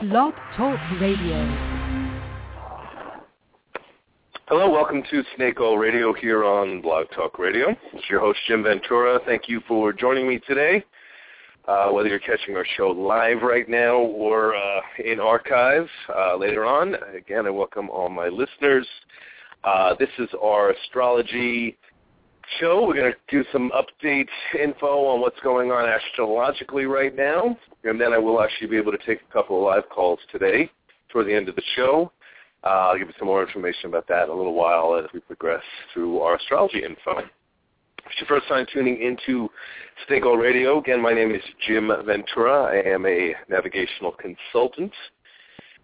Blog Talk Radio. Hello, welcome to Snake Oil Radio here on Blog Talk Radio. It's your host, Jim Ventura. Thank you for joining me today. Uh, whether you're catching our show live right now or uh, in archive uh, later on, again, I welcome all my listeners. Uh, this is our astrology show. We're going to do some update info on what's going on astrologically right now, and then I will actually be able to take a couple of live calls today toward the end of the show. Uh, I'll give you some more information about that in a little while as we progress through our astrology info. If it's your first time tuning into Oil Radio, again, my name is Jim Ventura. I am a navigational consultant.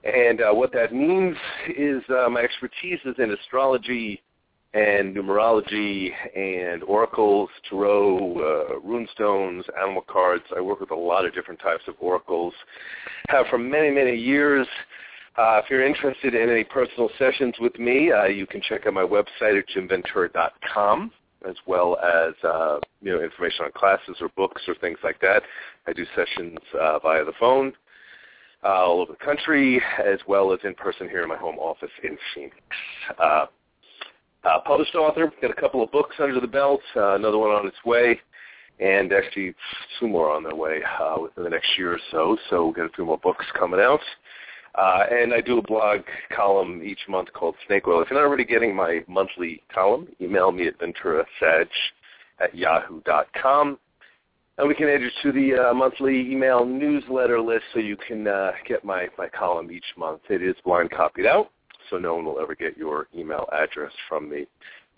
And uh, what that means is uh, my expertise is in astrology, and numerology and oracles, tarot, uh, runestones, animal cards. I work with a lot of different types of oracles. Have for many, many years. Uh, if you're interested in any personal sessions with me, uh, you can check out my website at jimventura.com as well as uh, you know information on classes or books or things like that. I do sessions uh, via the phone uh, all over the country as well as in person here in my home office in Phoenix. Uh, published author, got a couple of books under the belt, uh, another one on its way, and actually two more on their way uh, within the next year or so. So we've got a few more books coming out. Uh, and I do a blog column each month called Snake Oil. If you're not already getting my monthly column, email me at venturasag at yahoo.com. And we can add you to the uh, monthly email newsletter list so you can uh, get my, my column each month. It is blind copied out so no one will ever get your email address from me.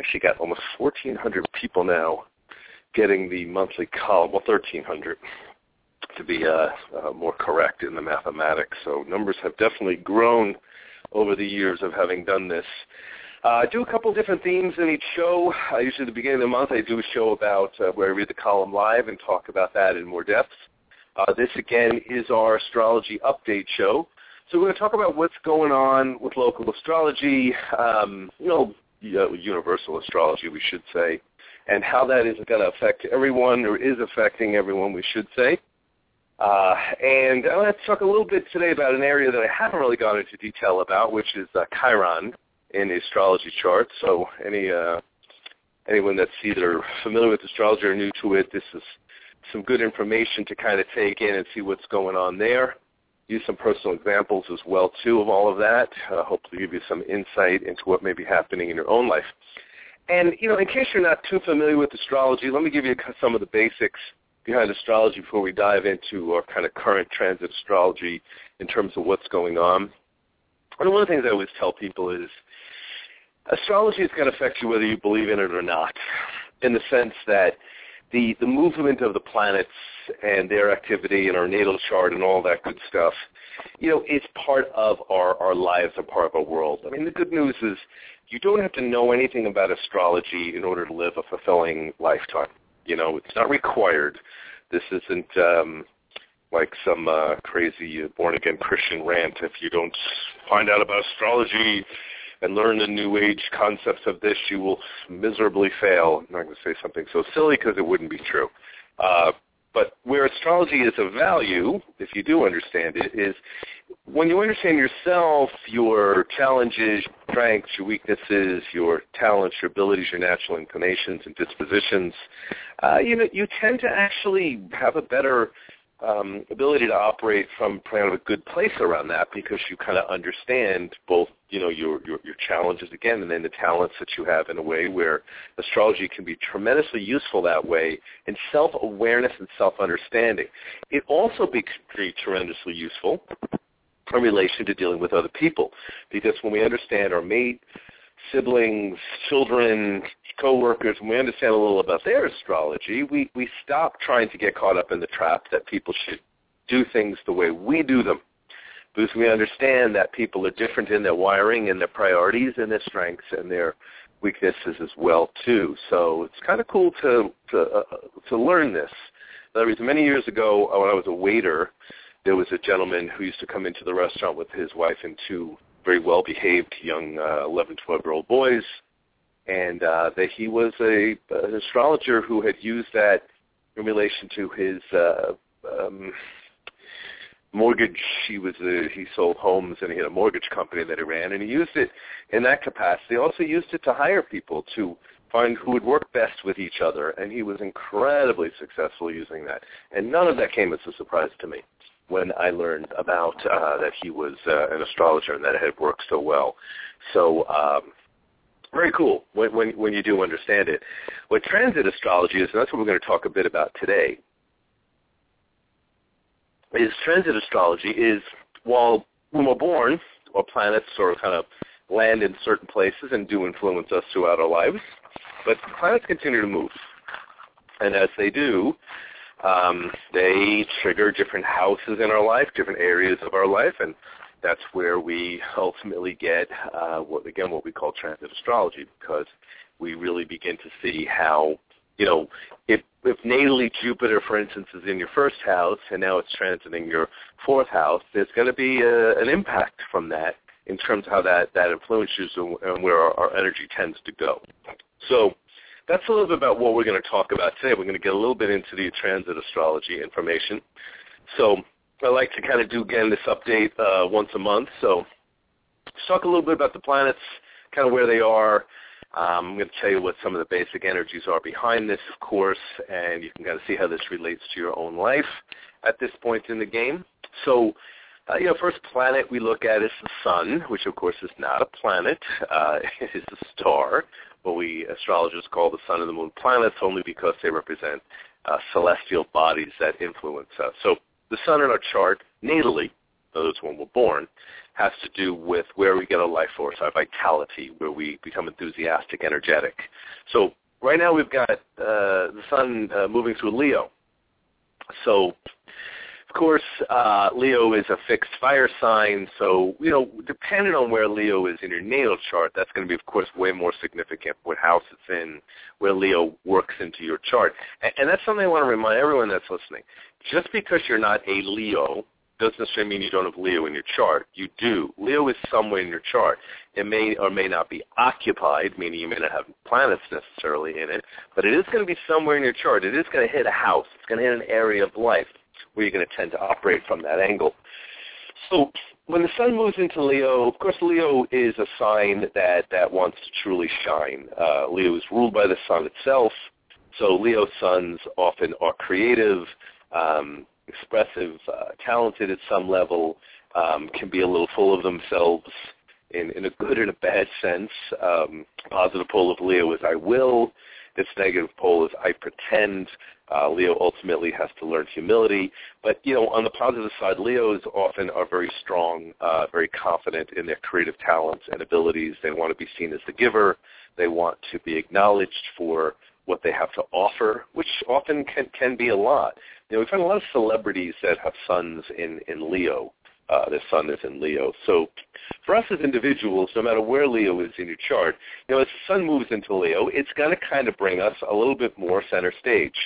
Actually got almost 1,400 people now getting the monthly column, well, 1,300 to be uh, uh, more correct in the mathematics. So numbers have definitely grown over the years of having done this. Uh, I do a couple different themes in each show. Usually at the beginning of the month I do a show about uh, where I read the column live and talk about that in more depth. Uh, this again is our astrology update show. So we're going to talk about what's going on with local astrology, um, you know, universal astrology, we should say, and how that is going to affect everyone, or is affecting everyone, we should say. Uh, and I want to talk a little bit today about an area that I haven't really gone into detail about, which is uh, Chiron in the astrology chart. So any uh, anyone that's either familiar with astrology or new to it, this is some good information to kind of take in and see what's going on there use some personal examples as well too of all of that. Uh, hopefully give you some insight into what may be happening in your own life. And you know, in case you're not too familiar with astrology, let me give you some of the basics behind astrology before we dive into our kind of current transit astrology in terms of what's going on. And one of the things I always tell people is astrology is going to affect you whether you believe in it or not, in the sense that the, the movement of the planets and their activity and our natal chart and all that good stuff, you know, is part of our, our lives, a part of our world. I mean, the good news is you don't have to know anything about astrology in order to live a fulfilling lifetime. You know, it's not required. This isn't um, like some uh, crazy born-again Christian rant. If you don't find out about astrology, and learn the new age concepts of this, you will miserably fail. I'm not going to say something so silly because it wouldn't be true. Uh, but where astrology is of value, if you do understand it, is when you understand yourself, your challenges, your strengths, your weaknesses, your talents, your abilities, your natural inclinations and dispositions, uh, you know, you tend to actually have a better um, ability to operate from kind of a good place around that because you kind of understand both, you know, your, your, your challenges again and then the talents that you have in a way where astrology can be tremendously useful that way in self-awareness and self-understanding. It also be tremendously useful in relation to dealing with other people because when we understand our mate, siblings, children, coworkers, and we understand a little about their astrology, we, we stop trying to get caught up in the trap that people should do things the way we do them. Because we understand that people are different in their wiring and their priorities and their strengths and their weaknesses as well too. So it's kind of cool to to uh, to learn this. There was many years ago when I was a waiter, there was a gentleman who used to come into the restaurant with his wife and two very well behaved young uh, 11, 12 year old boys and uh, that he was a an astrologer who had used that in relation to his uh, um, mortgage. He was a, he sold homes and he had a mortgage company that he ran, and he used it in that capacity. Also used it to hire people to find who would work best with each other, and he was incredibly successful using that. And none of that came as a surprise to me when I learned about uh, that he was uh, an astrologer and that it had worked so well. So um, very cool when, when when you do understand it. What transit astrology is, and that's what we're going to talk a bit about today, is transit astrology is while when we're born, our planets sort of kind of land in certain places and do influence us throughout our lives, but planets continue to move. And as they do, um, they trigger different houses in our life, different areas of our life, and that's where we ultimately get uh, what again what we call transit astrology because we really begin to see how you know if if natally Jupiter, for instance, is in your first house and now it's transiting your fourth house, there's going to be a, an impact from that in terms of how that that influences and where our, our energy tends to go. So that's a little bit about what we're going to talk about today. We're going to get a little bit into the transit astrology information. So I like to kind of do again this update uh, once a month. So let's talk a little bit about the planets, kind of where they are. Um, I'm going to tell you what some of the basic energies are behind this, of course, and you can kind of see how this relates to your own life at this point in the game. So, uh, you know, first planet we look at is the sun, which of course is not a planet; uh, it is a star. What we astrologers call the sun and the moon planets, only because they represent uh, celestial bodies that influence us. So the sun in our chart, natally, those when we're born, has to do with where we get our life force, our vitality, where we become enthusiastic, energetic. So right now we've got uh, the sun uh, moving through Leo. So course, uh, Leo is a fixed fire sign, so, you know, depending on where Leo is in your natal chart, that's going to be, of course, way more significant what house it's in, where Leo works into your chart. And, and that's something I want to remind everyone that's listening. Just because you're not a Leo doesn't necessarily mean you don't have Leo in your chart. You do. Leo is somewhere in your chart. It may or may not be occupied, meaning you may not have planets necessarily in it, but it is going to be somewhere in your chart. It is going to hit a house. It's going to hit an area of life where you're going to tend to operate from that angle. So when the sun moves into Leo, of course, Leo is a sign that that wants to truly shine. Uh, Leo is ruled by the sun itself, so Leo suns often are creative, um, expressive, uh, talented at some level, um, can be a little full of themselves in, in a good and a bad sense. Um, positive pole of Leo is I will. Its negative pole is I pretend. Uh, Leo ultimately has to learn humility. But, you know, on the positive side, Leos often are very strong, uh, very confident in their creative talents and abilities. They want to be seen as the giver. They want to be acknowledged for what they have to offer, which often can, can be a lot. You know, we find a lot of celebrities that have suns in, in Leo. Uh, the sun is in Leo. So for us as individuals, no matter where Leo is in your chart, you know, as the sun moves into Leo, it's going to kind of bring us a little bit more center stage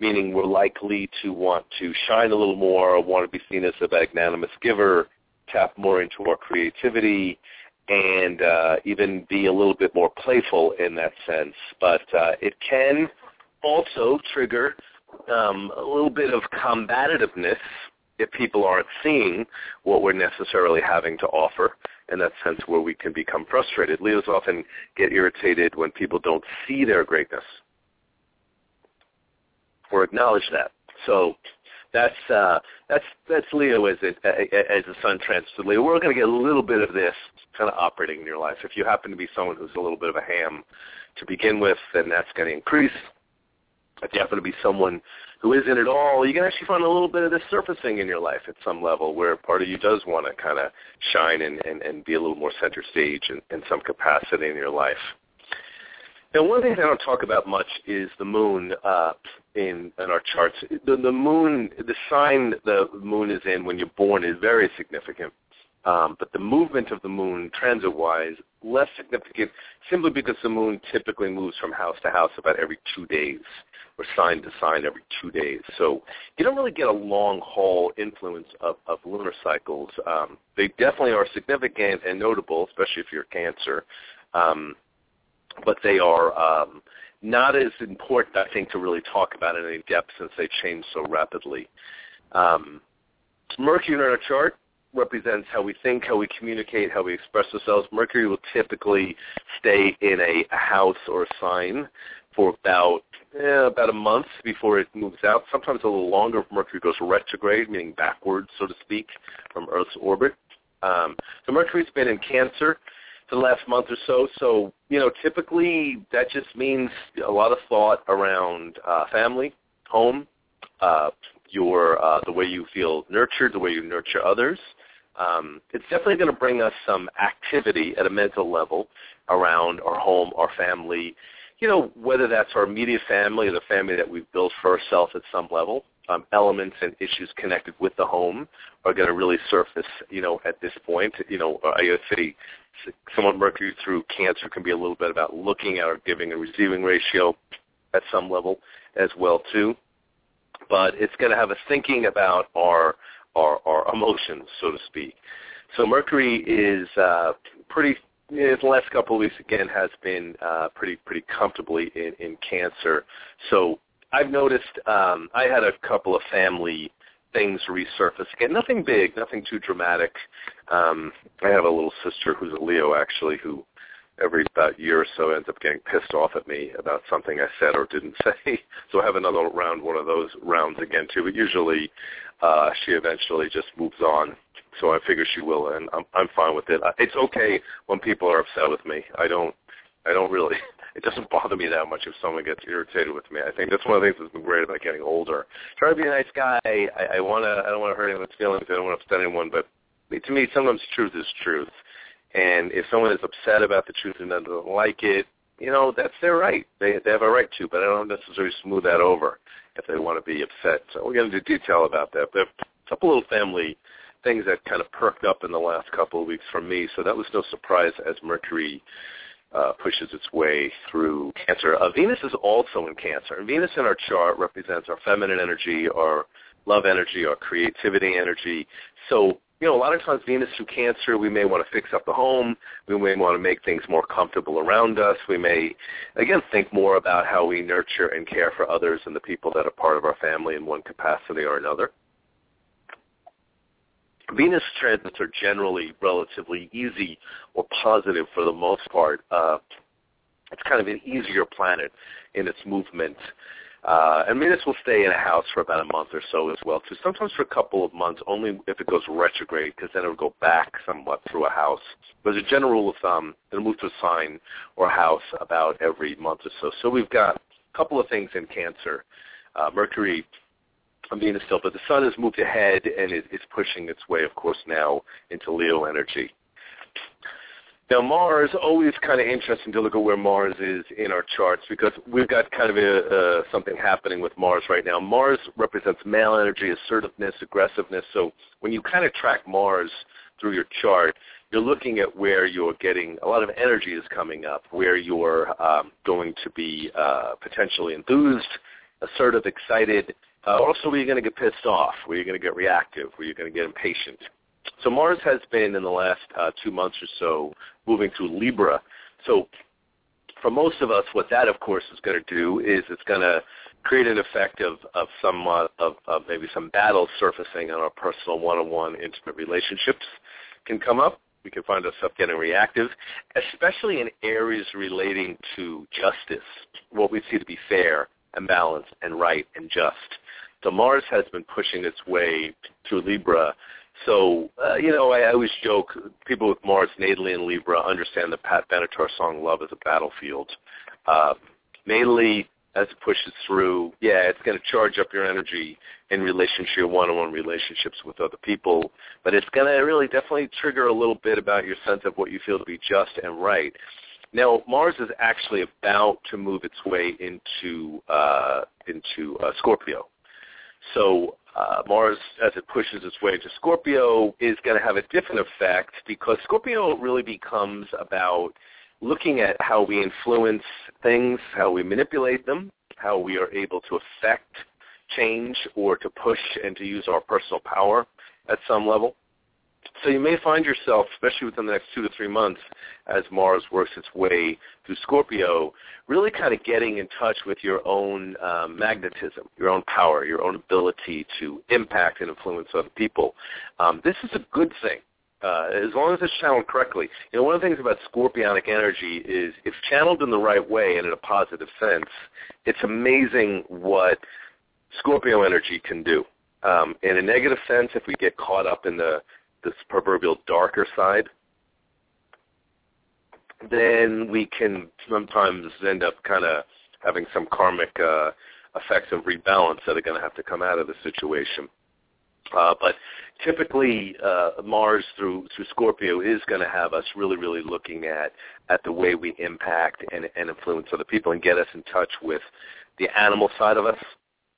meaning we're likely to want to shine a little more, want to be seen as a magnanimous giver, tap more into our creativity, and uh, even be a little bit more playful in that sense. But uh, it can also trigger um, a little bit of combativeness if people aren't seeing what we're necessarily having to offer in that sense where we can become frustrated. Leos often get irritated when people don't see their greatness or acknowledge that. So that's uh, that's that's Leo as it as the sun transits to Leo. We're going to get a little bit of this kind of operating in your life. If you happen to be someone who's a little bit of a ham to begin with, then that's going to increase. If you happen to be someone who isn't at all, you can actually find a little bit of this surfacing in your life at some level where part of you does want to kind of shine and, and, and be a little more center stage in, in some capacity in your life. Now, one thing I don't talk about much is the moon uh, in, in our charts. The, the moon, the sign the moon is in when you're born is very significant. Um, but the movement of the moon, transit-wise, less significant simply because the moon typically moves from house to house about every two days or sign to sign every two days. So you don't really get a long haul influence of, of lunar cycles. Um, they definitely are significant and notable, especially if you're Cancer. Um, but they are um, not as important, I think, to really talk about in any depth since they change so rapidly. Um, Mercury in our chart represents how we think, how we communicate, how we express ourselves. Mercury will typically stay in a, house or a sign for about eh, about a month before it moves out. Sometimes a little longer if Mercury goes retrograde, meaning backwards, so to speak, from Earth's orbit. Um, so Mercury's been in Cancer the last month or so. So you know, typically that just means a lot of thought around uh, family, home, uh, your uh, the way you feel nurtured, the way you nurture others. Um, it's definitely going to bring us some activity at a mental level around our home, our family, you know, whether that's our immediate family or the family that we've built for ourselves at some level, um, elements and issues connected with the home are going to really surface, you know, at this point. You know, I say someone Mercury through Cancer can be a little bit about looking at our giving and receiving ratio at some level as well too. But it's going to have us thinking about our our, our emotions, so to speak. So Mercury is uh, pretty in the last couple of weeks again has been uh, pretty pretty comfortably in, in Cancer. So I've noticed um, I had a couple of family things resurface again. Nothing big, nothing too dramatic. Um, I have a little sister who's a Leo actually who every about year or so ends up getting pissed off at me about something I said or didn't say. So I have another round, one of those rounds again too. But usually uh, she eventually just moves on so I figure she will, and I'm I'm fine with it. It's okay when people are upset with me. I don't I don't really. It doesn't bother me that much if someone gets irritated with me. I think that's one of the things that's been great about getting older. Try to be a nice guy. I, I wanna. I don't want to hurt anyone's feelings. I don't want to upset anyone. But to me, sometimes truth is truth. And if someone is upset about the truth and doesn't like it, you know, that's their right. They they have a right to. But I don't necessarily smooth that over if they want to be upset. So we'll get into detail about that. But a couple little family things that kind of perked up in the last couple of weeks for me. So that was no surprise as Mercury uh, pushes its way through Cancer. Uh, Venus is also in Cancer, and Venus in our chart represents our feminine energy, our love energy, our creativity energy. So you know, a lot of times Venus through Cancer, we may want to fix up the home. We may want to make things more comfortable around us. We may, again, think more about how we nurture and care for others and the people that are part of our family in one capacity or another. Venus transits are generally relatively easy or positive for the most part. Uh, it's kind of an easier planet in its movement. Uh, and Venus will stay in a house for about a month or so as well, too. Sometimes for a couple of months, only if it goes retrograde, because then it'll go back somewhat through a house. But as a general rule of thumb, it'll move to a sign or a house about every month or so. So we've got a couple of things in Cancer. Uh, Mercury I'm being still, but the sun has moved ahead and it, it's pushing its way, of course, now into Leo energy. Now Mars, always kind of interesting to look at where Mars is in our charts because we've got kind of a, something happening with Mars right now. Mars represents male energy, assertiveness, aggressiveness. So when you kind of track Mars through your chart, you're looking at where you're getting a lot of energy is coming up, where you're um, going to be uh, potentially enthused, assertive, excited, uh, also, were you going to get pissed off? Were you going to get reactive? Were you going to get impatient? So Mars has been in the last uh, two months or so moving through Libra. So for most of us, what that, of course, is going to do is it's going to create an effect of of some uh, of, of maybe some battles surfacing in our personal one-on-one intimate relationships can come up. We can find ourselves getting reactive, especially in areas relating to justice, what we see to be fair and balanced and right and just. So Mars has been pushing its way through Libra. So, uh, you know, I, I always joke, people with Mars natally in Libra understand the Pat Benatar song Love is a Battlefield. Uh, natally, as it pushes through, yeah, it's going to charge up your energy in relationship, one-on-one relationships with other people, but it's going to really definitely trigger a little bit about your sense of what you feel to be just and right. Now, Mars is actually about to move its way into uh, into uh, Scorpio. So uh, Mars, as it pushes its way into Scorpio, is going to have a different effect because Scorpio really becomes about looking at how we influence things, how we manipulate them, how we are able to affect change or to push and to use our personal power at some level. So you may find yourself, especially within the next two to three months, as Mars works its way through Scorpio, really kind of getting in touch with your own um, magnetism, your own power, your own ability to impact and influence other people. Um, this is a good thing. Uh, as long as it's channeled correctly. You know, one of the things about scorpionic energy is if channeled in the right way and in a positive sense, it's amazing what Scorpio energy can do. Um, in a negative sense, if we get caught up in the this proverbial darker side, then we can sometimes end up kind of having some karmic uh, effects of rebalance that are going to have to come out of the situation. Uh, but typically, uh, Mars through through Scorpio is going to have us really, really looking at at the way we impact and, and influence other people and get us in touch with the animal side of us,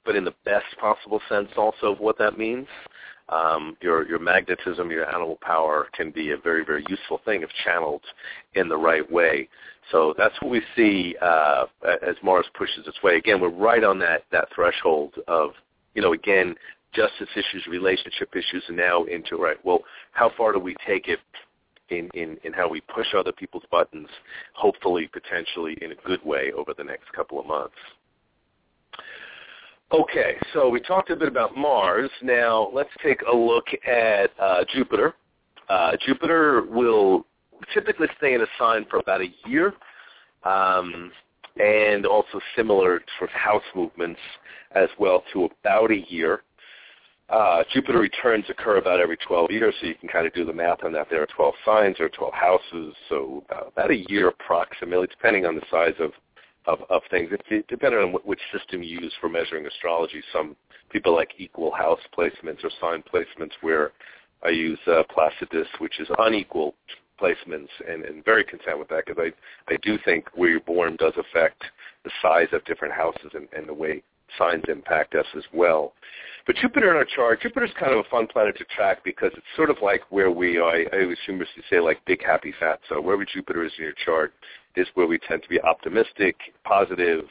but in the best possible sense also of what that means um, your your magnetism, your animal power can be a very very useful thing if channeled in the right way. So that's what we see uh, as Mars pushes its way. Again, we're right on that that threshold of you know again justice issues, relationship issues, and now into right. Well, how far do we take it in, in, in how we push other people's buttons, hopefully, potentially in a good way over the next couple of months. Okay, so we talked a bit about Mars. Now let's take a look at uh, Jupiter. Uh, Jupiter will typically stay in a sign for about a year, um, and also similar sort of house movements as well to about a year. Uh, Jupiter returns occur about every 12 years, so you can kind of do the math on that. There are 12 signs, are 12 houses, so about a year approximately, depending on the size of of, of things. It, it, depending on which system you use for measuring astrology, some people like equal house placements or sign placements where I use uh, Placidus, which is unequal placements, and, and very content with that because I, I do think where you're born does affect the size of different houses and, and the way signs impact us as well. But Jupiter in our chart, Jupiter's kind of a fun planet to track because it's sort of like where we are. I, always humorously say like big happy fat. So wherever Jupiter is in your chart, is where we tend to be optimistic, positive,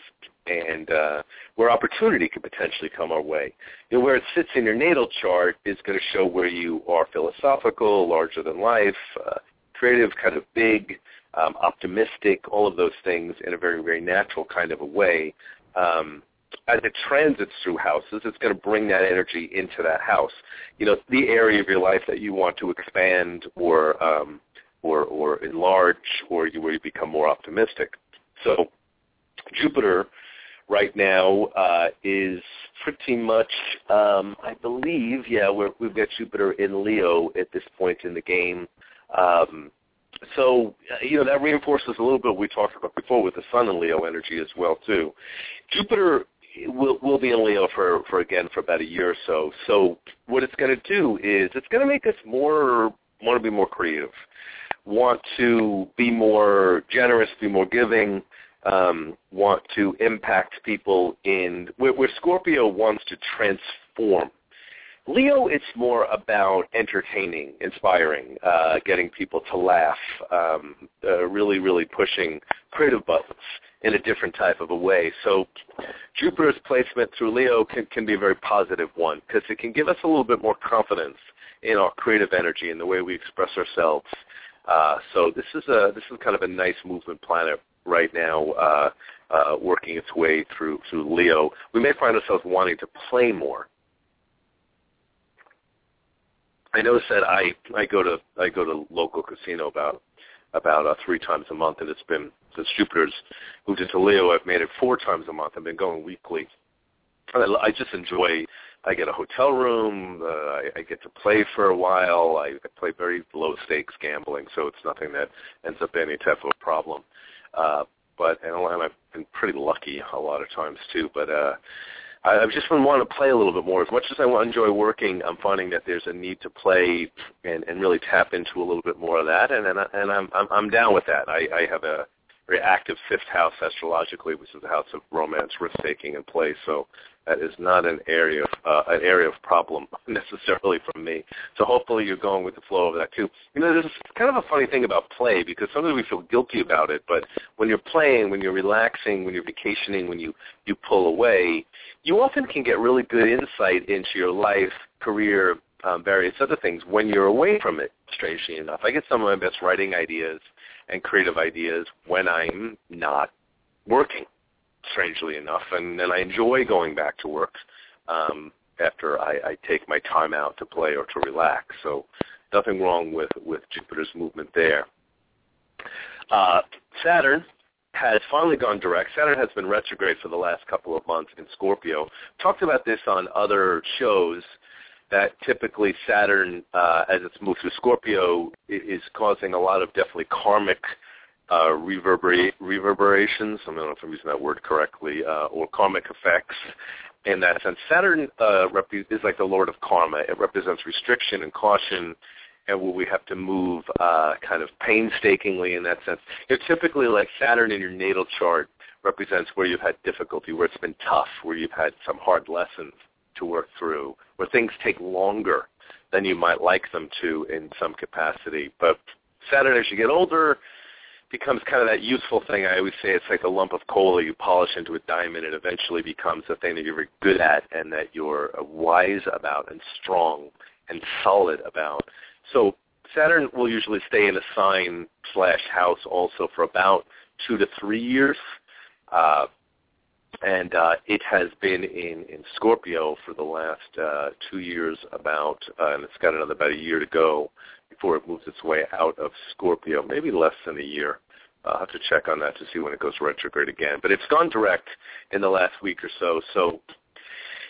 and uh, where opportunity could potentially come our way. You know, where it sits in your natal chart is going to show where you are philosophical, larger than life, uh, creative, kind of big, um, optimistic, all of those things in a very, very natural kind of a way. Um, as it transits through houses, it's going to bring that energy into that house. You know, the area of your life that you want to expand or um, or, or enlarge or you, where you become more optimistic. So Jupiter right now uh, is pretty much, um, I believe, yeah, we're, we've got Jupiter in Leo at this point in the game. Um, so, uh, you know, that reinforces a little bit what we talked about before with the Sun and Leo energy as well, too. Jupiter will will be in Leo for for again for about a year or so. So what it's going to do is it's going to make us more want to be more creative want to be more generous, be more giving, um, want to impact people in where, where Scorpio wants to transform. Leo, it's more about entertaining, inspiring, uh, getting people to laugh, um, uh, really, really pushing creative buttons in a different type of a way. So Jupiter's placement through Leo can, can be a very positive one because it can give us a little bit more confidence in our creative energy and the way we express ourselves uh, so this is a this is kind of a nice movement planet right now, uh, uh, working its way through through Leo. We may find ourselves wanting to play more. I notice that I I go to I go to local casino about about uh, three times a month, and it's been since Jupiter's moved into Leo. I've made it four times a month. I've been going weekly, and I, I just enjoy I get a hotel room. Uh, I, I get to play for a while. I, I play very low stakes gambling, so it's nothing that ends up any type of a problem. Uh, but and I've been pretty lucky a lot of times too. But uh, I, I've just been wanting to play a little bit more. As much as I enjoy working, I'm finding that there's a need to play and, and really tap into a little bit more of that. And and, I, and I'm, I'm I'm down with that. I, I have a very active fifth house astrologically, which is the house of romance, risk taking, and play. So that is not an area of, uh, an area of problem necessarily from me. So hopefully you're going with the flow of that too. You know, there's kind of a funny thing about play because sometimes we feel guilty about it, but when you're playing, when you're relaxing, when you're vacationing, when you you pull away, you often can get really good insight into your life, career, um, various other things when you're away from it, strangely enough. I get some of my best writing ideas and creative ideas when I'm not working, strangely enough, and, and I enjoy going back to work um, after I, I take my time out to play or to relax. So nothing wrong with, with Jupiter's movement there. Uh, Saturn has finally gone direct. Saturn has been retrograde for the last couple of months in Scorpio. Talked about this on other shows that typically Saturn, uh, as it's moved through Scorpio, is causing a lot of definitely karmic uh, reverbera- reverberations. I don't know if I'm using that word correctly, uh, or karmic effects. In that sense, Saturn uh, rep- is like the Lord of Karma. It represents restriction and caution and where we have to move uh, kind of painstakingly in that sense. You know, typically, like Saturn in your natal chart represents where you've had difficulty, where it's been tough, where you've had some hard lessons to work through, where things take longer than you might like them to in some capacity. But Saturn, as you get older, becomes kind of that useful thing. I always say it's like a lump of coal that you polish into a diamond and eventually becomes a thing that you're very good at and that you're wise about and strong and solid about. So Saturn will usually stay in a sign slash house also for about two to three years. Uh, and uh, it has been in, in Scorpio for the last uh, two years about, uh, and it's got another about a year to go before it moves its way out of Scorpio, maybe less than a year. I'll have to check on that to see when it goes retrograde again. But it's gone direct in the last week or so, so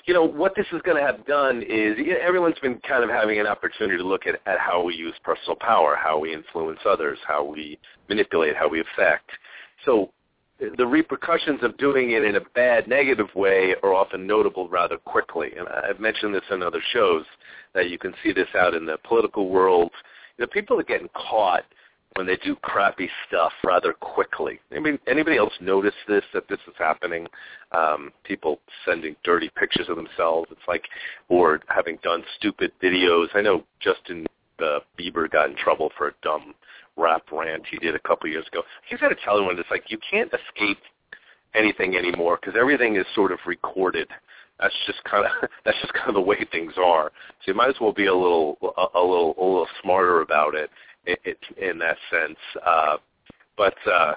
you know, what this is going to have done is everyone's been kind of having an opportunity to look at, at how we use personal power, how we influence others, how we manipulate, how we affect. So the repercussions of doing it in a bad, negative way are often notable rather quickly. And I've mentioned this in other shows that you can see this out in the political world. You know, people are getting caught when they do crappy stuff rather quickly. Anybody, anybody else notice this, that this is happening? Um, people sending dirty pictures of themselves. It's like, or having done stupid videos. I know Justin uh, Bieber got in trouble for a dumb rap rant he did a couple years ago. He's got to tell everyone it's like you can't escape anything anymore because everything is sort of recorded. That's just kind of that's just kind of the way things are. So you might as well be a little a, a little a little smarter about it it, in that sense. Uh, but uh,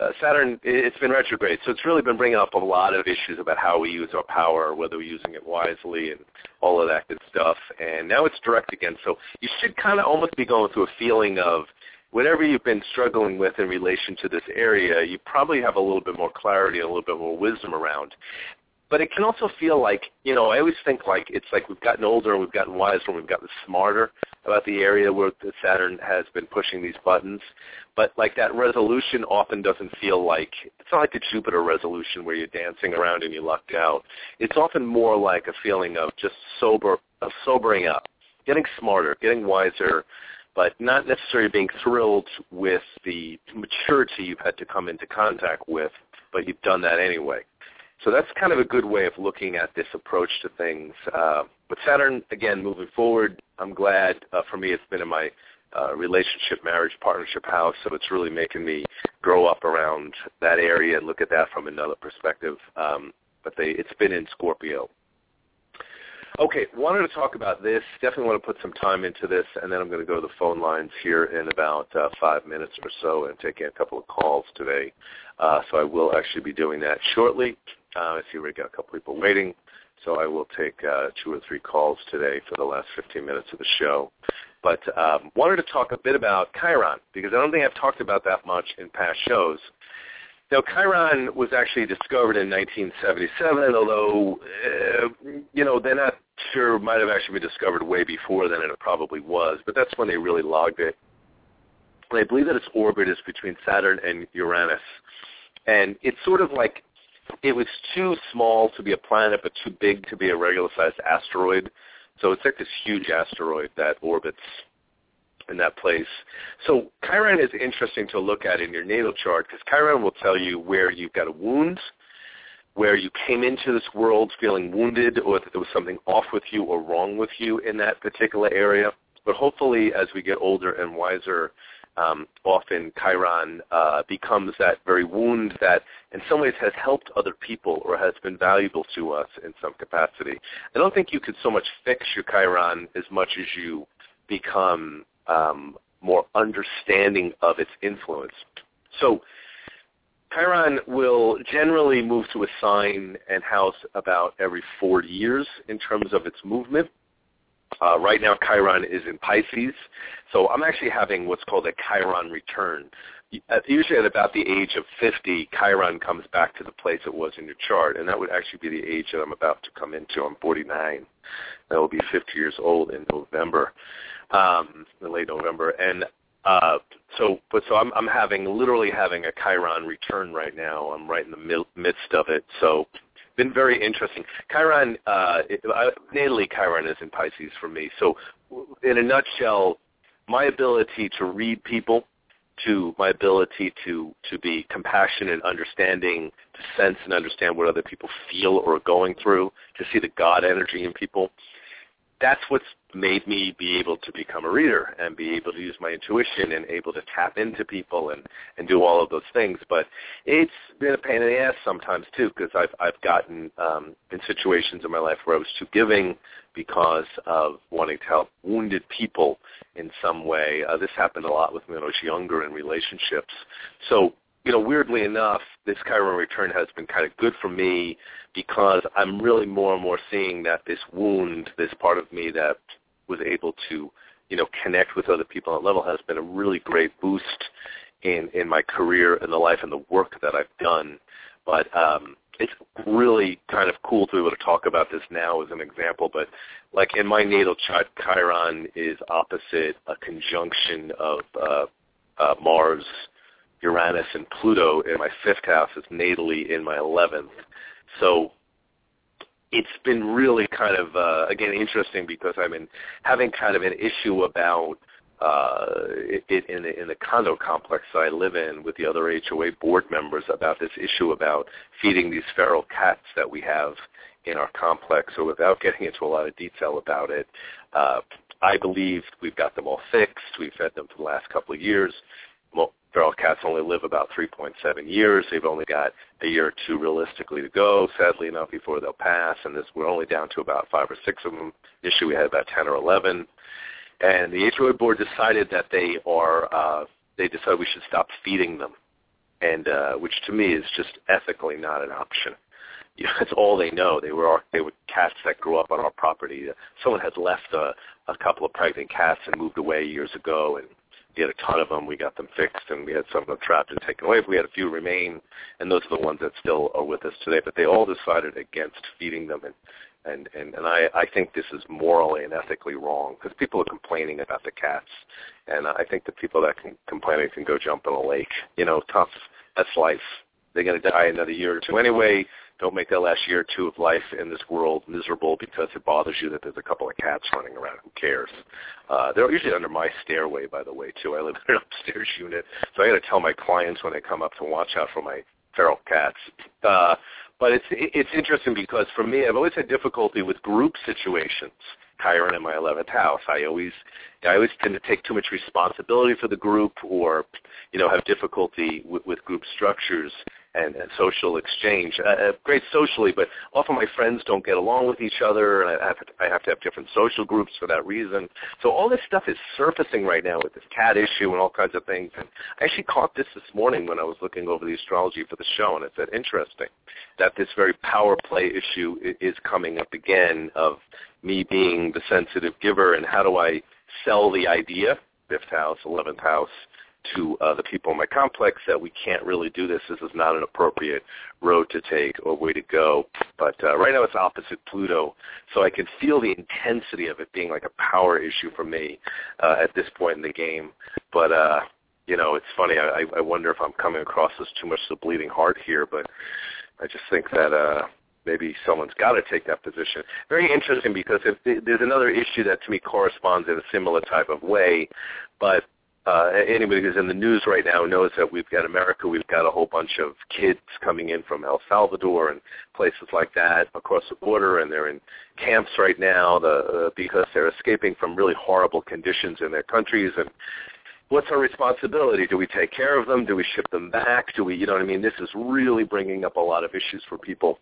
uh, Saturn, it's been retrograde, so it's really been bringing up a lot of issues about how we use our power, whether we're using it wisely, and all of that good stuff. And now it's direct again, so you should kind of almost be going through a feeling of whatever you've been struggling with in relation to this area, you probably have a little bit more clarity and a little bit more wisdom around but it can also feel like you know I always think like it's like we've gotten older and we've gotten wiser and we've gotten smarter about the area where the Saturn has been pushing these buttons. But like that resolution often doesn't feel like it's not like the Jupiter resolution where you're dancing around and you lucked out. It's often more like a feeling of just sober of sobering up, getting smarter, getting wiser, but not necessarily being thrilled with the maturity you've had to come into contact with, but you've done that anyway. So that's kind of a good way of looking at this approach to things. Uh, but Saturn, again, moving forward, I'm glad. Uh, for me, it's been in my uh, relationship, marriage, partnership house, so it's really making me grow up around that area and look at that from another perspective. Um, but they, it's been in Scorpio. Okay, wanted to talk about this. Definitely want to put some time into this, and then I'm going to go to the phone lines here in about uh, five minutes or so and take a couple of calls today. Uh, so I will actually be doing that shortly. Uh, I see we got a couple people waiting, so I will take uh, two or three calls today for the last 15 minutes of the show. But um, wanted to talk a bit about Chiron because I don't think I've talked about that much in past shows. Now, Chiron was actually discovered in 1977, although, uh, you know, they're not sure might have actually been discovered way before then, and it probably was, but that's when they really logged it. And I believe that its orbit is between Saturn and Uranus. And it's sort of like it was too small to be a planet, but too big to be a regular-sized asteroid. So it's like this huge asteroid that orbits in that place. So Chiron is interesting to look at in your natal chart because Chiron will tell you where you've got a wound, where you came into this world feeling wounded or that there was something off with you or wrong with you in that particular area. But hopefully as we get older and wiser, um, often Chiron uh, becomes that very wound that in some ways has helped other people or has been valuable to us in some capacity. I don't think you could so much fix your Chiron as much as you become um, more understanding of its influence. So Chiron will generally move to a sign and house about every four years in terms of its movement. Uh, right now, Chiron is in Pisces, so I'm actually having what's called a Chiron return. Usually at about the age of 50, Chiron comes back to the place it was in your chart, and that would actually be the age that I'm about to come into. I'm 49. That will be 50 years old in November, um, in late November. And uh, so, but so I'm, I'm having literally having a Chiron return right now. I'm right in the midst of it. So, been very interesting. Chiron, uh, Chiron is in Pisces for me. So, in a nutshell, my ability to read people, to my ability to to be compassionate and understanding, to sense and understand what other people feel or are going through, to see the God energy in people. That's what's made me be able to become a reader and be able to use my intuition and able to tap into people and and do all of those things. But it's been a pain in the ass sometimes too because i've i've gotten um in situations in my life where i was too giving because of wanting to help wounded people in some way. Uh, this happened a lot with me when i was younger in relationships. So you know, weirdly enough, this Chiron return has been kind of good for me because I'm really more and more seeing that this wound, this part of me that was able to, you know, connect with other people on a level has been a really great boost in in my career and the life and the work that I've done. But um, it's really kind of cool to be able to talk about this now as an example. But like in my natal chart, Chiron is opposite a conjunction of uh, uh, Mars, Uranus, and Pluto in my fifth house. It's natally in my eleventh. So it's been really kind of uh, again interesting because I've been having kind of an issue about uh, it, in, the, in the condo complex I live in with the other HOA board members about this issue about feeding these feral cats that we have in our complex. So without getting into a lot of detail about it, uh, I believe we've got them all fixed. We've fed them for the last couple of years. Feral cats only live about 3.7 years. They've only got a year or two realistically to go, sadly enough, before they'll pass. And this, we're only down to about five or six of them. Initially, we had about 10 or 11. And the HOA board decided that they are, uh, they decided we should stop feeding them, and uh, which to me is just ethically not an option. You know, that's all they know. They were they were cats that grew up on our property. Someone had left a, a couple of pregnant cats and moved away years ago, and we had a ton of them. We got them fixed, and we had some of them trapped and taken away. But we had a few remain, and those are the ones that still are with us today. But they all decided against feeding them, and and and, and I I think this is morally and ethically wrong because people are complaining about the cats, and I think the people that can complain can go jump in a lake. You know, tough. That's life. They're going to die another year or two anyway. Don't make that last year or two of life in this world miserable because it bothers you that there's a couple of cats running around. Who cares? Uh, they're usually under my stairway, by the way, too. I live in an upstairs unit, so I got to tell my clients when they come up to watch out for my feral cats. Uh, but it's it's interesting because for me, I've always had difficulty with group situations. Chiron in my 11th house. I always, I always tend to take too much responsibility for the group, or, you know, have difficulty with, with group structures and, and social exchange. Uh, uh, great socially, but often my friends don't get along with each other, and I have, to, I have to have different social groups for that reason. So all this stuff is surfacing right now with this cat issue and all kinds of things. And I actually caught this this morning when I was looking over the astrology for the show, and it said, interesting, that this very power play issue is coming up again of me being the sensitive giver, and how do I sell the idea, fifth house, 11th house, to uh, the people in my complex that we can't really do this. This is not an appropriate road to take or way to go. But uh, right now it's opposite Pluto, so I can feel the intensity of it being like a power issue for me uh, at this point in the game. But uh, you know, it's funny. I, I wonder if I'm coming across as too much of a bleeding heart here, but I just think that. uh maybe someone's got to take that position. Very interesting because if there's another issue that to me corresponds in a similar type of way, but uh, anybody who's in the news right now knows that we've got America, we've got a whole bunch of kids coming in from El Salvador and places like that across the border, and they're in camps right now the, uh, because they're escaping from really horrible conditions in their countries, and what's our responsibility? Do we take care of them? Do we ship them back? Do we, you know what I mean? This is really bringing up a lot of issues for people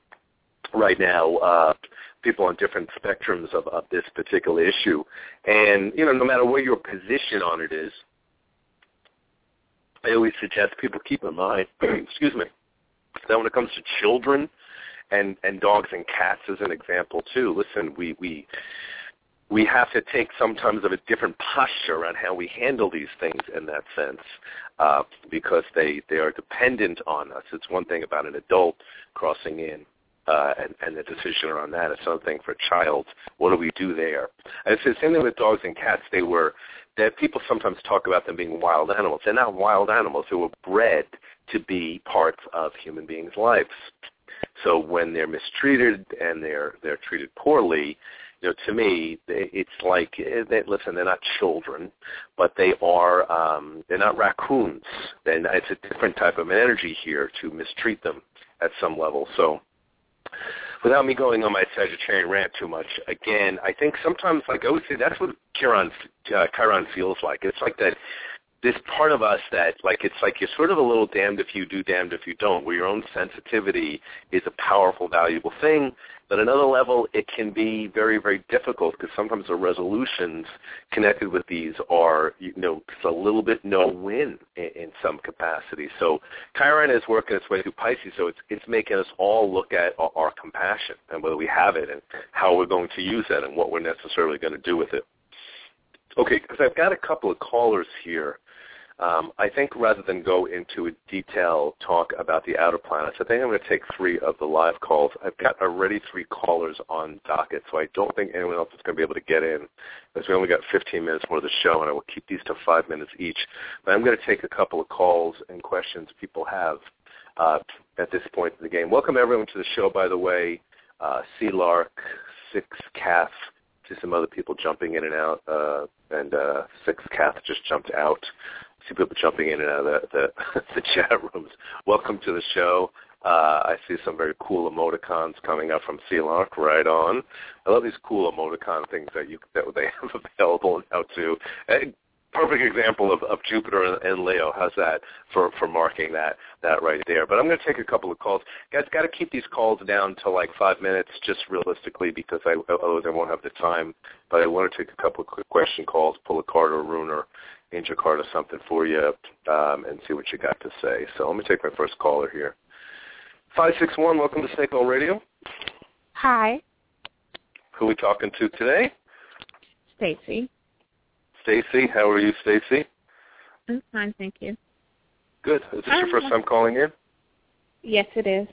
right now. Uh, people on different spectrums of, of this particular issue, and you know, no matter what your position on it is, I always suggest people keep in mind, excuse me, that when it comes to children and and dogs and cats as an example too. Listen, we we we have to take sometimes of a different posture around how we handle these things in that sense uh, because they, they are dependent on us. It's one thing about an adult crossing in uh, and, and the decision around that. It's thing for a child. What do we do there? And it's the same thing with dogs and cats. They were that people sometimes talk about them being wild animals. They're not wild animals. They were bred to be parts of human beings' lives. So when they're mistreated and they're they're treated poorly, you know, to me, it's like eh, they, listen, they're not children, but they are um, they're not raccoons. And it's a different type of energy here to mistreat them at some level. So, without me going on my Sagittarian rant too much, again, I think sometimes, like I would say, that's what Chiron uh, Chiron feels like. It's like that this part of us that like it's like you're sort of a little damned if you do, damned if you don't, where your own sensitivity is a powerful, valuable thing. But another level, it can be very, very difficult because sometimes the resolutions connected with these are, you know, it's a little bit no-win in, in some capacity. So Chiron is working its way through Pisces, so it's it's making us all look at our, our compassion and whether we have it and how we're going to use it and what we're necessarily going to do with it. Okay, because I've got a couple of callers here um, I think rather than go into a detailed talk about the outer planets, I think I'm going to take three of the live calls. I've got already three callers on docket, so I don't think anyone else is going to be able to get in because we only got 15 minutes more of the show, and I will keep these to five minutes each. But I'm going to take a couple of calls and questions people have uh, at this point in the game. Welcome everyone to the show, by the way. Uh, Sea Lark, Six Calf, to some other people jumping in and out, uh, and uh, Six Calf just jumped out see people jumping in and out of the, the, the chat rooms. Welcome to the show. Uh, I see some very cool emoticons coming up from Ceylon. Right on. I love these cool emoticon things that you that they have available now too. A perfect example of, of Jupiter and Leo. How's that for for marking that that right there? But I'm going to take a couple of calls. Guys, got to keep these calls down to like five minutes, just realistically, because I otherwise I won't have the time. But I want to take a couple of quick question calls, pull a card or a rune angel card something for you um, and see what you got to say. So let me take my first caller here. 561, welcome to Snake Oil Radio. Hi. Who are we talking to today? Stacy. Stacy, how are you, Stacy? I'm fine, thank you. Good. Is this your first time calling in? Yes, it is.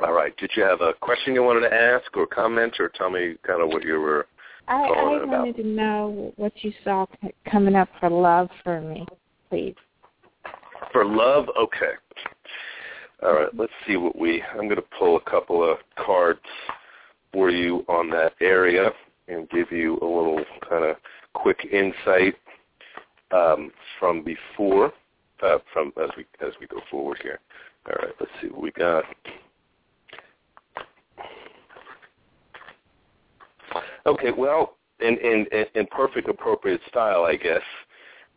All right. Did you have a question you wanted to ask or comment or tell me kind of what you were I, I wanted to know what you saw coming up for love for me, please. For love, okay. All right, let's see what we. I'm going to pull a couple of cards for you on that area and give you a little kind of quick insight um, from before, uh, from as we as we go forward here. All right, let's see what we got. Okay, well, in in in perfect appropriate style, I guess.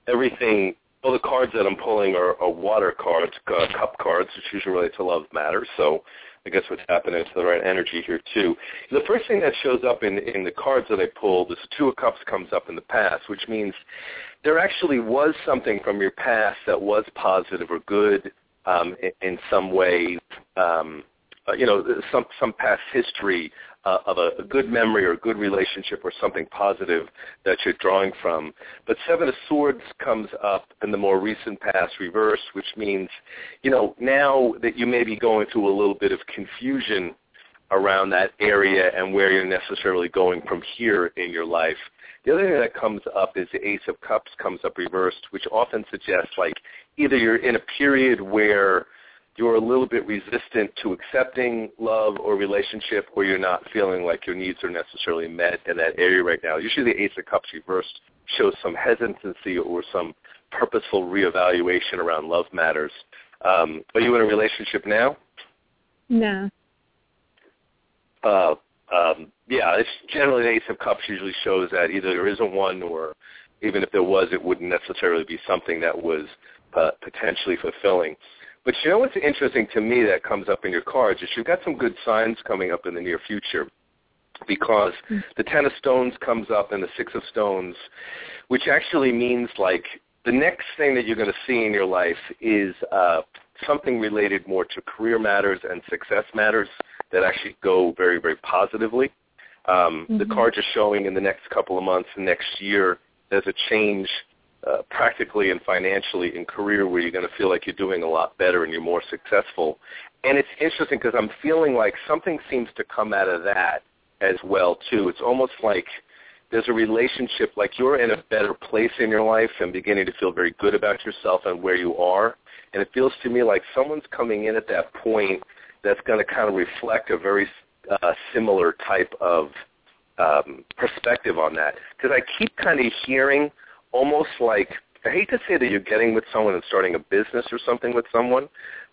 Everything, all the cards that I'm pulling are, are water cards, uh, cup cards, which usually relate to love matters. So I guess what's happening is the right energy here too. The first thing that shows up in in the cards that I pulled is two of cups comes up in the past, which means there actually was something from your past that was positive or good um, in, in some way. Um, uh, you know, some some past history uh, of a, a good memory or a good relationship or something positive that you're drawing from. But Seven of Swords comes up in the more recent past reverse, which means, you know, now that you may be going through a little bit of confusion around that area and where you're necessarily going from here in your life. The other thing that comes up is the Ace of Cups comes up reversed, which often suggests like either you're in a period where you're a little bit resistant to accepting love or relationship or you're not feeling like your needs are necessarily met in that area right now. Usually the Ace of Cups reversed shows some hesitancy or some purposeful reevaluation around love matters. Um, are you in a relationship now? No. Uh, um, yeah, it's generally the Ace of Cups usually shows that either there isn't one or even if there was, it wouldn't necessarily be something that was uh, potentially fulfilling. But you know what's interesting to me that comes up in your cards is you've got some good signs coming up in the near future because mm-hmm. the Ten of Stones comes up and the Six of Stones, which actually means like the next thing that you're going to see in your life is uh, something related more to career matters and success matters that actually go very, very positively. Um, mm-hmm. The cards are showing in the next couple of months, next year, there's a change uh, practically and financially in career where you're going to feel like you're doing a lot better and you're more successful. And it's interesting because I'm feeling like something seems to come out of that as well too. It's almost like there's a relationship like you're in a better place in your life and beginning to feel very good about yourself and where you are. And it feels to me like someone's coming in at that point that's going to kind of reflect a very uh, similar type of um, perspective on that. Because I keep kind of hearing almost like I hate to say that you're getting with someone and starting a business or something with someone,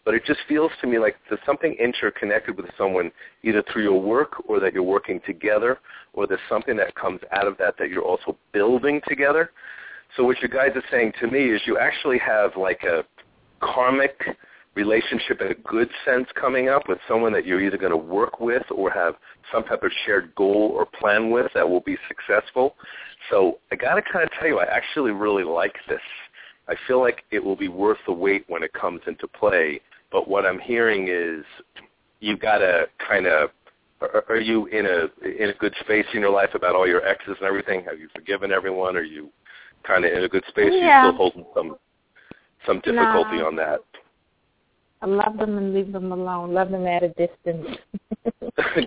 but it just feels to me like there's something interconnected with someone either through your work or that you're working together or there's something that comes out of that that you're also building together. So what your guides are saying to me is you actually have like a karmic relationship in a good sense coming up with someone that you're either going to work with or have some type of shared goal or plan with that will be successful. So I got to kind of tell you, I actually really like this. I feel like it will be worth the wait when it comes into play. But what I'm hearing is you've got to kind of are you in a in a good space in your life about all your exes and everything? Have you forgiven everyone? Are you kind of in a good space? Yeah. Are you still holding some some difficulty no. on that? I love them and leave them alone. Love them at a distance.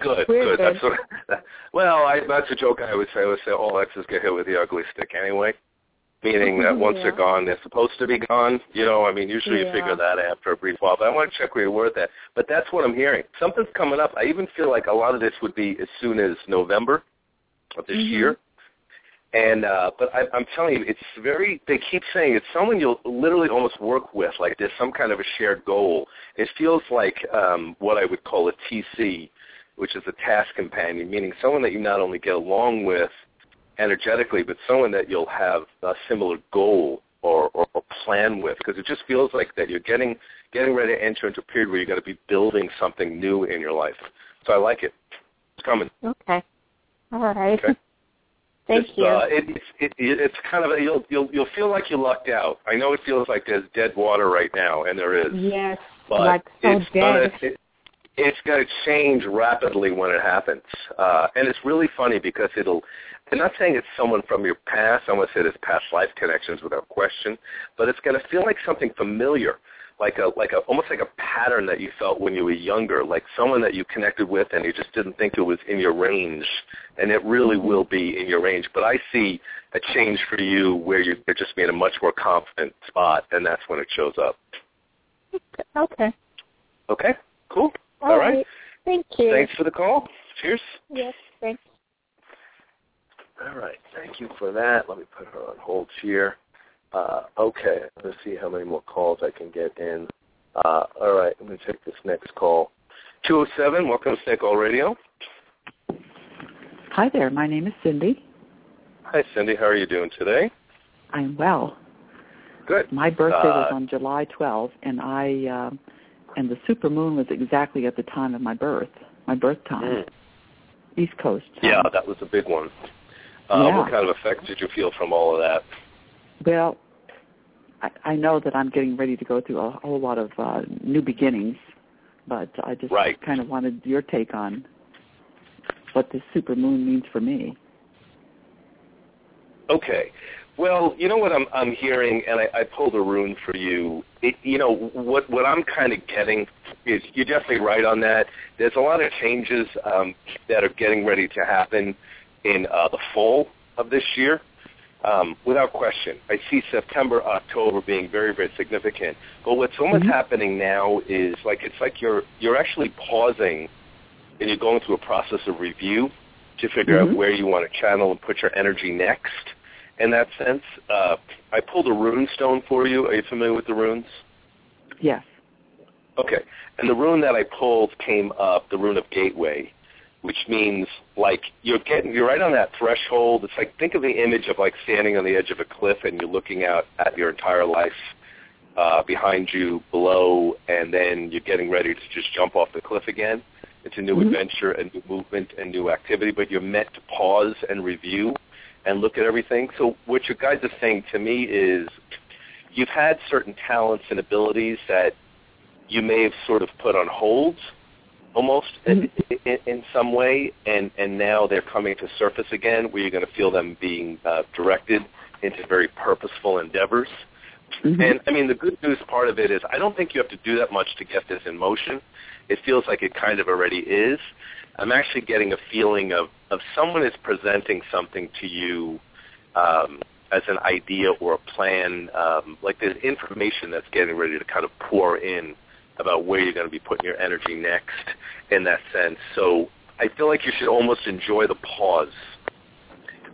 good, good. That's what. Well, I, that's a joke I would say. I would say all exes get hit with the ugly stick anyway, meaning that once yeah. they're gone, they're supposed to be gone. You know, I mean, usually yeah. you figure that after a brief while. But I want to check where you were at that. But that's what I'm hearing. Something's coming up. I even feel like a lot of this would be as soon as November of this mm-hmm. year. And uh, but I, I'm telling you, it's very. They keep saying it's someone you'll literally almost work with. Like there's some kind of a shared goal. It feels like um, what I would call a TC, which is a task companion, meaning someone that you not only get along with energetically, but someone that you'll have a similar goal or, or, or plan with. Because it just feels like that you're getting getting ready to enter into a period where you're going to be building something new in your life. So I like it. It's coming. Okay. All right. Okay. Thank it's, you. Uh, it, it, it, it's kind of a, you'll you'll you'll feel like you lucked out. I know it feels like there's dead water right now, and there is. Yes, but like so it's dead. Gonna, it, it's going to change rapidly when it happens, uh, and it's really funny because it'll. I'm not saying it's someone from your past. I want to say there's past life connections without question, but it's going to feel like something familiar like a like a almost like a pattern that you felt when you were younger, like someone that you connected with and you just didn't think it was in your range, and it really mm-hmm. will be in your range. But I see a change for you where you're just being a much more confident spot, and that's when it shows up. Okay. Okay. Cool. All, All right. Thank you. Thanks for the call. Cheers. Yes. Thanks. All right. Thank you for that. Let me put her on hold here. Uh, okay, let's see how many more calls I can get in. Uh, all right, I'm going to take this next call. 207, welcome to Snake Oil Radio. Hi there, my name is Cindy. Hi, Cindy. How are you doing today? I'm well. Good. My birthday uh, was on July 12th, and I uh, and the super moon was exactly at the time of my birth, my birth time, mm. East Coast. Yeah, that was a big one. Uh, yeah. What kind of effect did you feel from all of that? Well, I, I know that I'm getting ready to go through a whole lot of uh, new beginnings, but I just right. kind of wanted your take on what this super moon means for me. Okay. Well, you know what I'm I'm hearing, and I, I pulled a rune for you. It, you know what what I'm kind of getting is you're definitely right on that. There's a lot of changes um, that are getting ready to happen in uh, the fall of this year. Um, without question, I see September, October being very, very significant. But what's almost mm-hmm. happening now is like it's like you're you're actually pausing, and you're going through a process of review to figure mm-hmm. out where you want to channel and put your energy next. In that sense, uh, I pulled a rune stone for you. Are you familiar with the runes? Yes. Okay. And the rune that I pulled came up, the rune of Gateway. Which means like you're getting you're right on that threshold. It's like think of the image of like standing on the edge of a cliff and you're looking out at your entire life uh, behind you, below, and then you're getting ready to just jump off the cliff again. It's a new mm-hmm. adventure, a new movement, a new activity, but you're meant to pause and review and look at everything. So what your guides are saying to me is you've had certain talents and abilities that you may have sort of put on hold almost mm-hmm. in, in, in some way, and, and now they're coming to surface again where you're going to feel them being uh, directed into very purposeful endeavors. Mm-hmm. And I mean, the good news part of it is I don't think you have to do that much to get this in motion. It feels like it kind of already is. I'm actually getting a feeling of, of someone is presenting something to you um, as an idea or a plan. Um, like there's information that's getting ready to kind of pour in about where you're going to be putting your energy next in that sense. So I feel like you should almost enjoy the pause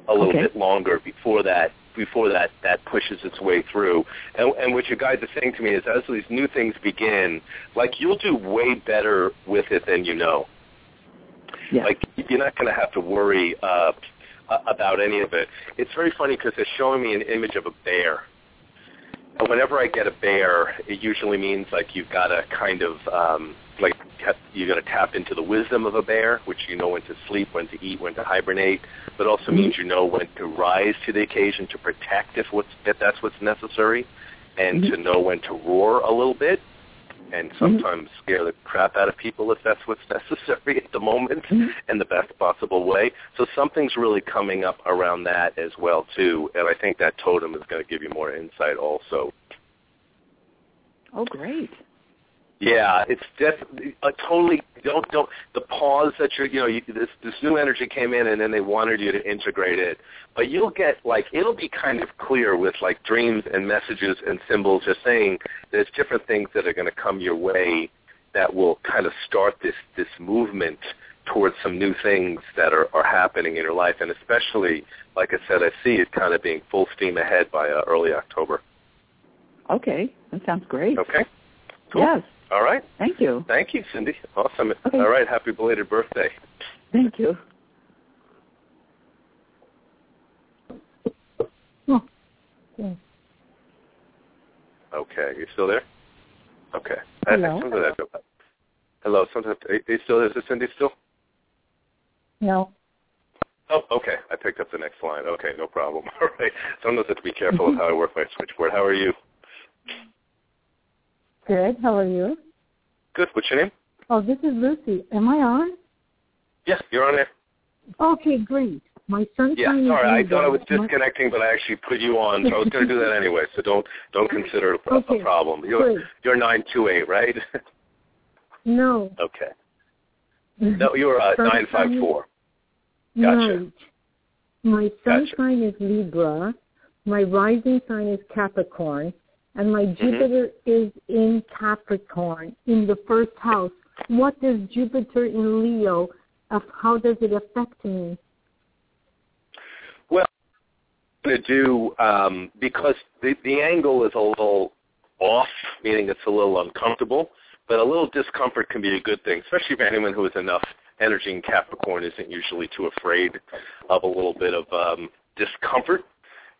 a little okay. bit longer before that before that that pushes its way through. And, and what your guides are saying to me is, as these new things begin, like you'll do way better with it than you know. Yeah. Like you're not going to have to worry uh, about any of it. It's very funny because they're showing me an image of a bear. Whenever I get a bear, it usually means like you've got to kind of um, like you're going to tap into the wisdom of a bear, which you know when to sleep, when to eat, when to hibernate, but also mm-hmm. means you know when to rise to the occasion to protect if what's if that's what's necessary, and mm-hmm. to know when to roar a little bit, and mm-hmm. sometimes mm-hmm. scare the crap out of people if that's what's necessary at the moment mm-hmm. in the best possible way. So something's really coming up around that as well too, and I think that totem is going to give you more insight also. Oh, great. Yeah, it's definitely a totally don't don't the pause that you're you know you, this this new energy came in and then they wanted you to integrate it, but you'll get like it'll be kind of clear with like dreams and messages and symbols just saying there's different things that are going to come your way that will kind of start this this movement towards some new things that are are happening in your life and especially like I said I see it kind of being full steam ahead by uh, early October. Okay, that sounds great. Okay. Cool. Yes. All right. Thank you. Thank you, Cindy. Awesome. Okay. All right. Happy belated birthday. Thank you. Oh. Okay. Okay. You still there? Okay. Hello. I, Hello. Sometimes, are you still there? Is this Cindy still? No. Oh, okay. I picked up the next line. Okay, no problem. All right. Sometimes I have to be careful of how I work my switchboard. How are you? Good. How are you? Good. What's your name? Oh, this is Lucy. Am I on? Yes, you're on there. Okay, great. My sun. Yeah, sorry. I thought I was disconnecting, but I actually put you on, so I was going to do that anyway. So don't don't consider it a, okay, a problem. You're great. you're nine two eight, right? No. okay. No, you're uh, nine five four. Gotcha. Right. My sun Gotcha. sign is Libra. My rising sign is Capricorn and my Mm-hmm. Jupiter is in Capricorn in the first house. What does Jupiter in Leo, of how does it affect me? Well, to do um, because the the angle is a little off, meaning it's a little uncomfortable. But a little discomfort can be a good thing, especially for anyone who has enough energy in Capricorn isn't usually too afraid of a little bit of um, discomfort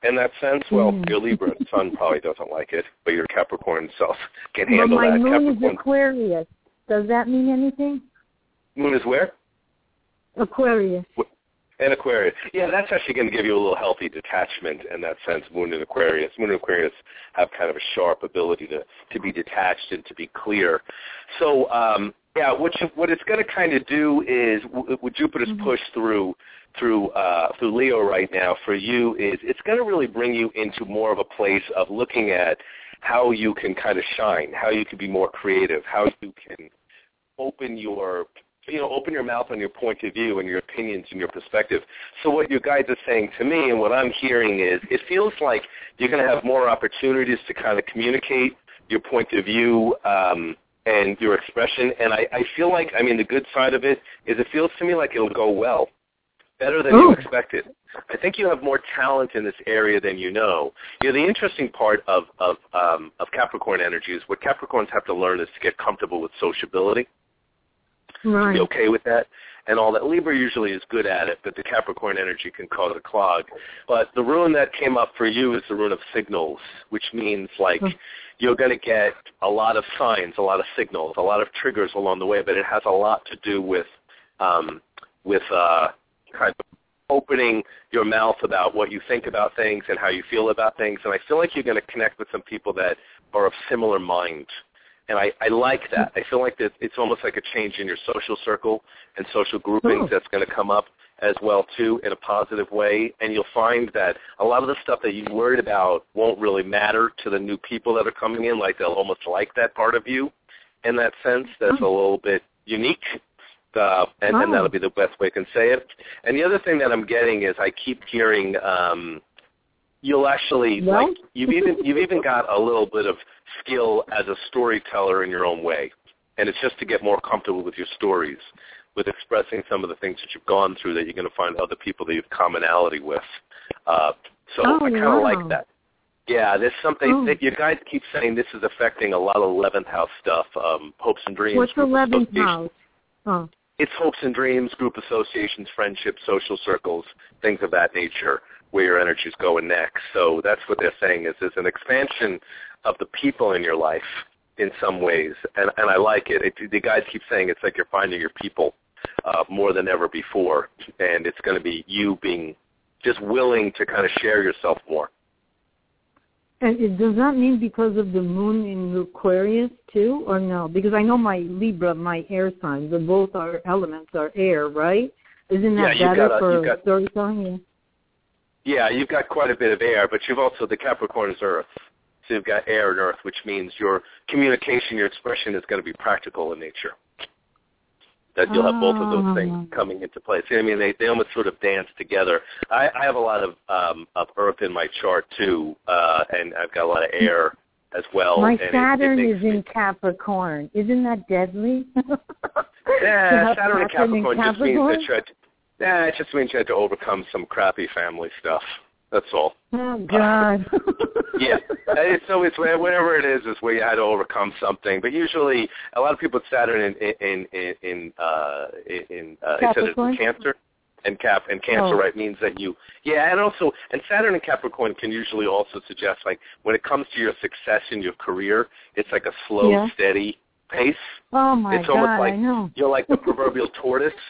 in that sense. Well, Mm. your Libra sun probably doesn't like it, but your Capricorn self can handle Well, my that. moon Capricorn is Aquarius. Does that mean anything? moon is where? Aquarius. And Aquarius. Yeah, that's actually going to give you a little healthy detachment in that sense, Moon and Aquarius. Moon and Aquarius have kind of a sharp ability to, to be detached and to be clear. So, um, yeah, what, you, what it's going to kind of do is, w- with Jupiter's Mhm. push through through uh, through Leo right now for you is it's going to really bring you into more of a place of looking at how you can kind of shine, how you can be more creative, how you can open your you know, open your mouth on your point of view and your opinions and your perspective. So what your guides are saying to me and what I'm hearing is it feels like you're going to have more opportunities to kind of communicate your point of view um, and your expression. And I, I feel like, I mean, the good side of it is it feels to me like it'll go well, better than you Oh. expected. I think you have more talent in this area than you know. You know, the interesting part of of um, of Capricorn energy is what Capricorns have to learn is to get comfortable with sociability Right. be okay with that. And all that. Libra usually is good at it, but the Capricorn energy can cause a clog. But the rune that came up for you is the rune of signals, which means like you're going to get a lot of signs, a lot of signals, a lot of triggers along the way, but it has a lot to do with um, with uh, kind of opening your mouth about what you think about things and how you feel about things. And I feel like you're going to connect with some people that are of similar mind. And I, I like that. I feel like that it's almost like a change in your social circle and social groupings Oh. that's going to come up as well too in a positive way. And you'll find that a lot of the stuff that you worried about won't really matter to the new people that are coming in. Like they'll almost like that part of you in that sense. That's a little bit unique. Uh, and, and Oh. that'll be the best way I can say it. And the other thing that I'm getting is I keep hearing um, you'll actually Well? like you've even you've even got a little bit of skill as a storyteller in your own way, and it's just to get more comfortable with your stories, with expressing some of the things that you've gone through that you're going to find other people that you have commonality with. Uh, so Oh, I kind of wow. like that. Yeah, there's something Oh. that your guys keep saying this is affecting a lot of eleventh house stuff, um, hopes and dreams. What's group eleventh house? Oh, It's hopes and dreams, group associations, friendships, social circles, things of that nature, where your energy is going next. So that's what they're saying is there's an expansion of the people in your life in some ways, and and I like it. it the guys keep saying it's like you're finding your people uh, more than ever before, and it's going to be you being just willing to kind of share yourself more. and it, does that mean because of the moon in Aquarius too, or no? Because I know my Libra, my air sign, the both our elements are air, right? Isn't that Yeah, better got a- for got- storytelling? Yeah, you've got quite a bit of air, but you've also the Capricorn is Earth. So you've got air and Earth, which means your communication, your expression is going to be practical in nature. That you'll have both of those things Ah. coming into play. See, I mean, they they almost sort of dance together. I, I have a lot of um, of Earth in my chart too, uh, and I've got a lot of air as well. my and it- it Saturn is in Capricorn. Isn't that deadly? Yeah, To have Saturn in Capricorn, just means Capricorn? that you had to, yeah, it just means you had to overcome some crappy family stuff. That's all. Oh God. yeah, So it's always whatever it is is where you had to overcome something. But usually, a lot of people with Saturn in in in in uh, in uh, Capricorn? Cancer and Cap and Cancer, Oh. right? Means that you yeah, and also and Saturn and Capricorn can usually also suggest like when it comes to your success in your career, it's like a slow, Yeah. steady pace. Oh my it's God, almost like I know. you're like the proverbial tortoise.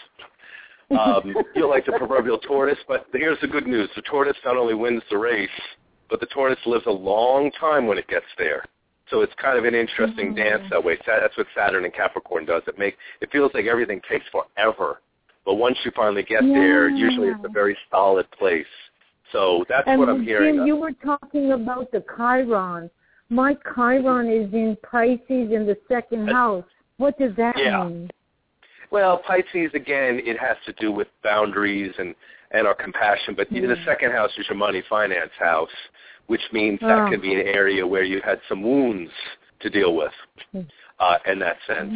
Um, you're like the proverbial tortoise, but here's the good news: the tortoise not only wins the race, but the tortoise lives a long time when it gets there. So it's kind of an interesting Mhm. dance that way. That's what Saturn and Capricorn does. It make it feels like everything takes forever, but once you finally get there, usually it's a very solid place. So that's and what I'm hearing. Jim, you were talking about the Chiron. My Chiron is in Pisces in the second house. What does that Yeah. mean? Well, Pisces again, it has to do with boundaries and and our compassion. But the Mm. second house is your money finance house, which means that Oh. can be an area where you had some wounds to deal with, Mm. uh, in that sense.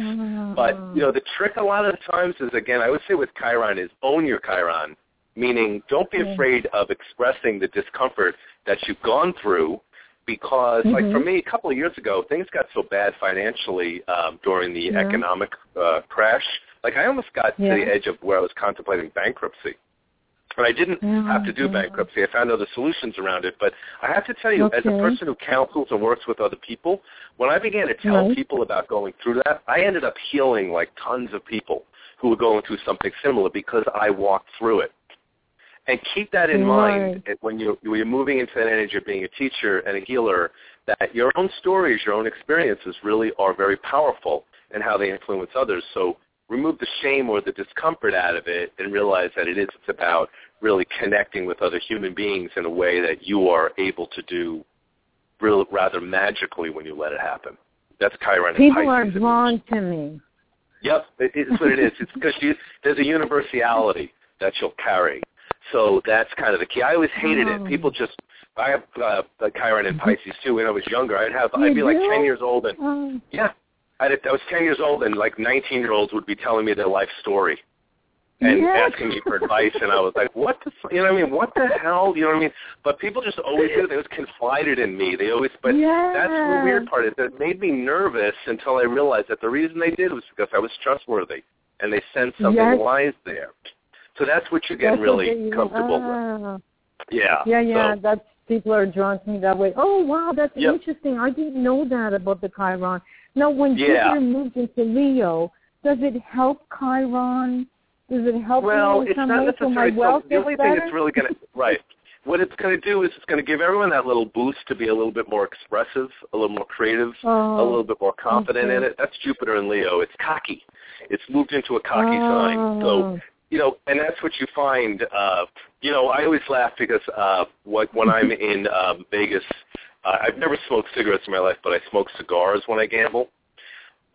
But you know, the trick a lot of the times is again, I would say with Chiron is own your Chiron, meaning don't be Yeah. afraid of expressing the discomfort that you've gone through. Because, like Mhm. for me, a couple of years ago, things got so bad financially um, during the Yeah. economic uh, crash. Like I almost got Yeah. to the edge of where I was contemplating bankruptcy. And I didn't Yeah, have to do yeah. bankruptcy. I found other solutions around it. But I have to tell you, as a person who counsels and works with other people, when I began to tell Right. people about going through that, I ended up healing like tons of people who were going through something similar because I walked through it. And keep that in mind when you're, when you're moving into that energy of being a teacher and a healer, that your own stories, your own experiences really are very powerful in how they influence others. So remove the shame or the discomfort out of it and realize that it is it's about really connecting with other human beings in a way that you are able to do real, rather magically when you let it happen. That's Chiron People are drawn to me. Yep, it, it's what it is. It's because you, there's a universality that you'll carry. So that's kind of the key. I always hated it. Oh. People just, I have uh, Chiron and Pisces too. When I was younger, I'd have, I'd be like 10 years old and, Oh, yeah, I was 10 years old and like 19 year olds would be telling me their life story and Yes. asking me for advice, and I was like, "What the, you know what I mean? What the hell? You know what I mean?" But people just always do. They always confided in me. They always, but that's the weird part. Is that it made me nervous until I realized that the reason they did was because I was trustworthy, and they sense something Yes. lies there. So that's what you're getting That's really they- comfortable with. ah. Yeah. Yeah, yeah, So, that's people are drawn to me that way. Oh wow, that's Yep. interesting. I didn't know that about the Chiron. Now, when Yeah. Jupiter moves into Leo, does it help Chiron? Does it help well, me in it's some not way so my necessarily. So the only thing it's really going to right. What it's going to do is it's going to give everyone that little boost to be a little bit more expressive, a little more creative, oh, a little bit more confident in it. That's Jupiter and Leo. It's cocky. It's moved into a cocky sign. So oh. you know, and that's what you find. Uh, you know, I always laugh because uh, what, when I'm in um, Vegas, uh, I've never smoked cigarettes in my life, but I smoke cigars when I gamble.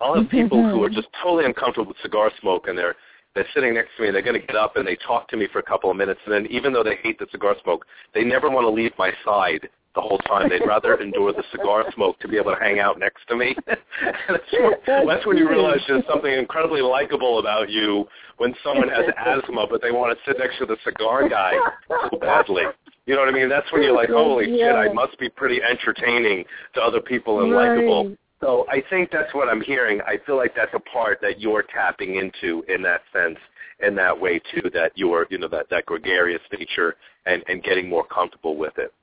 I'll have people who are just totally uncomfortable with cigar smoke, and they're they're sitting next to me, and they're going to get up and they talk to me for a couple of minutes, and then even though they hate the cigar smoke, they never want to leave my side the whole time. They'd rather endure the cigar smoke to be able to hang out next to me. that's, when, That's when you realize there's something incredibly likable about you when someone has asthma, but they want to sit next to the cigar guy so badly. You know what I mean? That's when you're like, oh, holy shit, I must be pretty entertaining to other people and likable. So I think that's what I'm hearing. I feel like that's a part that you're tapping into in that sense, in that way too, that you're, you know, that, that gregarious nature and, and getting more comfortable with it.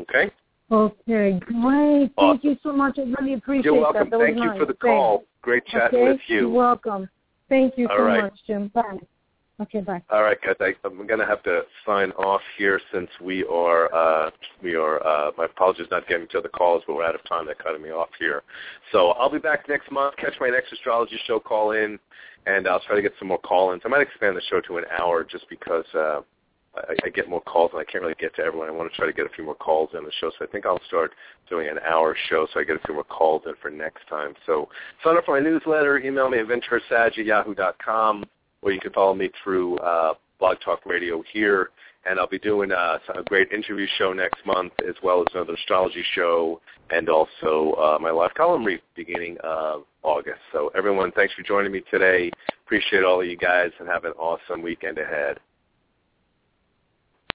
Okay? Okay, great. Awesome. Thank you so much. I really appreciate You're welcome. that. that was Thank you nice. for the Thanks. call. Great chatting okay? with you. You're welcome. Thank you All so right. much, Jim. Bye. Okay, bye. All right, guys. I, I'm going to have to sign off here since we are uh, we are. Uh, my apologies not getting to the calls, but we're out of time. They're cutting me off here. So I'll be back next month. Catch my next astrology show. Call in, and I'll try to get some more call-ins. I might expand the show to an hour just because uh, I, I get more calls and I can't really get to everyone. I want to try to get a few more calls in the show, so I think I'll start doing an hour show so I get a few more calls in for next time. So sign up for my newsletter. Email me at venturesag at yahoo.com or you can follow me through uh, Blog Talk Radio here. And I'll be doing uh, a great interview show next month, as well as another astrology show, and also uh, my live column read beginning of August. So everyone, thanks for joining me today. Appreciate all of you guys, and have an awesome weekend ahead.